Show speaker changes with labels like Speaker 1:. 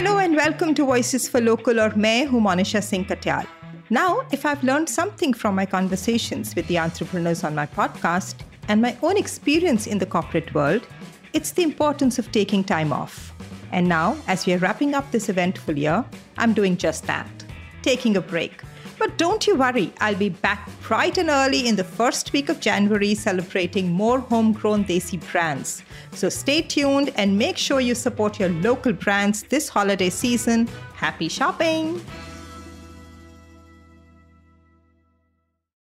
Speaker 1: Hello and welcome to Voices for Local or May हूँ Monisha Singh Katial. Now, if I've learned something from my conversations with the entrepreneurs on my podcast and my own experience in the corporate world, it's the importance of taking time off. And now, as we are wrapping up this eventful year, I'm doing just that taking a break. But don't you worry, I'll be back bright and early in the first week of January celebrating more homegrown Desi brands. So stay tuned and make sure you support your local brands this holiday season. Happy shopping!